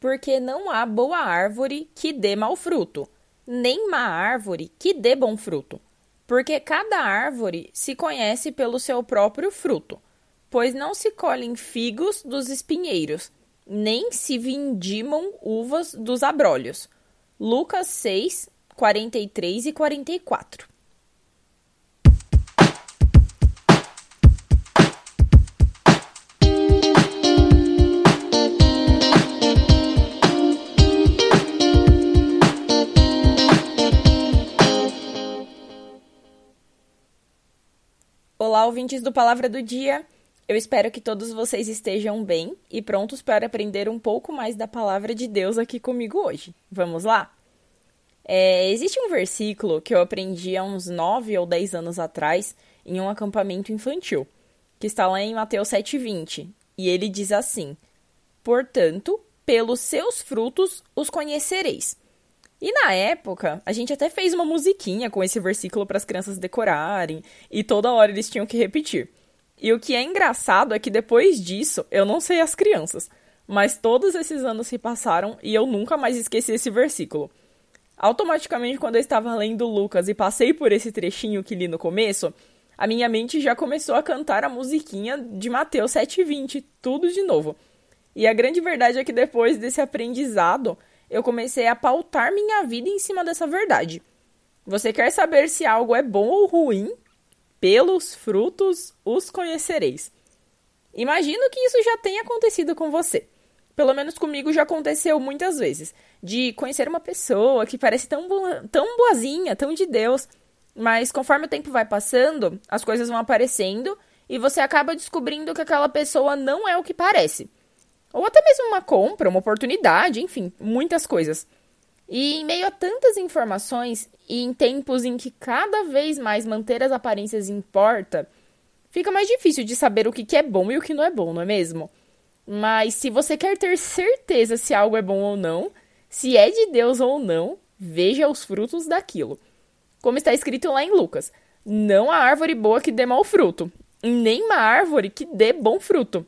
porque não há boa árvore que dê mau fruto, nem má árvore que dê bom fruto. Porque cada árvore se conhece pelo seu próprio fruto, pois não se colhem figos dos espinheiros, nem se vindimam uvas dos abrolhos. Lucas 6, 43 e 44. Olá, ouvintes do Palavra do Dia. Eu espero que todos vocês estejam bem e prontos para aprender um pouco mais da palavra de Deus aqui comigo hoje. Vamos lá? É, existe um versículo que eu aprendi há uns 9 ou 10 anos atrás em um acampamento infantil, que está lá em Mateus 7,20, e ele diz assim: Portanto, pelos seus frutos os conhecereis. E na época, a gente até fez uma musiquinha com esse versículo para as crianças decorarem, e toda hora eles tinham que repetir. E o que é engraçado é que depois disso, eu não sei as crianças, mas todos esses anos se passaram e eu nunca mais esqueci esse versículo. Automaticamente, quando eu estava lendo Lucas e passei por esse trechinho que li no começo, a minha mente já começou a cantar a musiquinha de Mateus 7,20, tudo de novo. E a grande verdade é que depois desse aprendizado, eu comecei a pautar minha vida em cima dessa verdade. Você quer saber se algo é bom ou ruim? Pelos frutos os conhecereis. Imagino que isso já tenha acontecido com você. Pelo menos comigo já aconteceu muitas vezes. De conhecer uma pessoa que parece tão, tão boazinha, tão de Deus. Mas conforme o tempo vai passando, as coisas vão aparecendo e você acaba descobrindo que aquela pessoa não é o que parece. Ou até mesmo uma compra, uma oportunidade, enfim, muitas coisas. E em meio a tantas informações e em tempos em que cada vez mais manter as aparências importa, fica mais difícil de saber o que é bom e o que não é bom, não é mesmo? Mas se você quer ter certeza se algo é bom ou não, se é de Deus ou não, veja os frutos daquilo. Como está escrito lá em Lucas: não há árvore boa que dê mau fruto, nem uma árvore que dê bom fruto.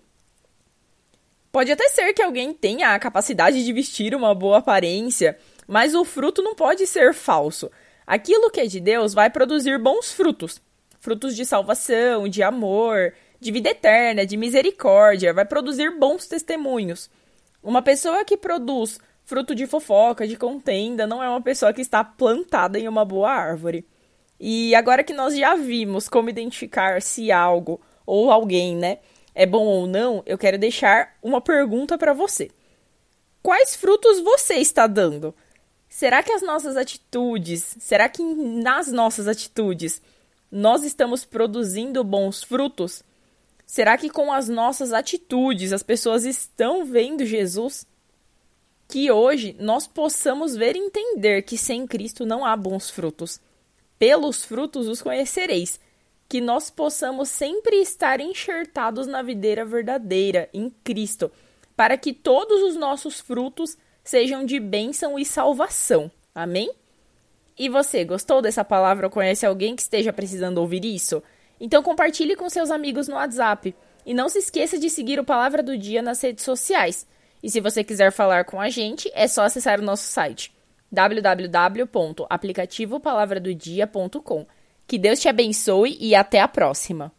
Pode até ser que alguém tenha a capacidade de vestir uma boa aparência, mas o fruto não pode ser falso. Aquilo que é de Deus vai produzir bons frutos frutos de salvação, de amor, de vida eterna, de misericórdia, vai produzir bons testemunhos. Uma pessoa que produz fruto de fofoca, de contenda, não é uma pessoa que está plantada em uma boa árvore. E agora que nós já vimos como identificar se algo ou alguém, né, é bom ou não, eu quero deixar uma pergunta para você. Quais frutos você está dando? Será que as nossas atitudes, será que nas nossas atitudes nós estamos produzindo bons frutos? Será que com as nossas atitudes as pessoas estão vendo Jesus? Que hoje nós possamos ver e entender que sem Cristo não há bons frutos. Pelos frutos os conhecereis que nós possamos sempre estar enxertados na videira verdadeira, em Cristo, para que todos os nossos frutos sejam de bênção e salvação. Amém? E você, gostou dessa palavra ou conhece alguém que esteja precisando ouvir isso? Então compartilhe com seus amigos no WhatsApp. E não se esqueça de seguir o Palavra do Dia nas redes sociais. E se você quiser falar com a gente, é só acessar o nosso site www.aplicativopalavradodia.com. Que Deus te abençoe e até a próxima!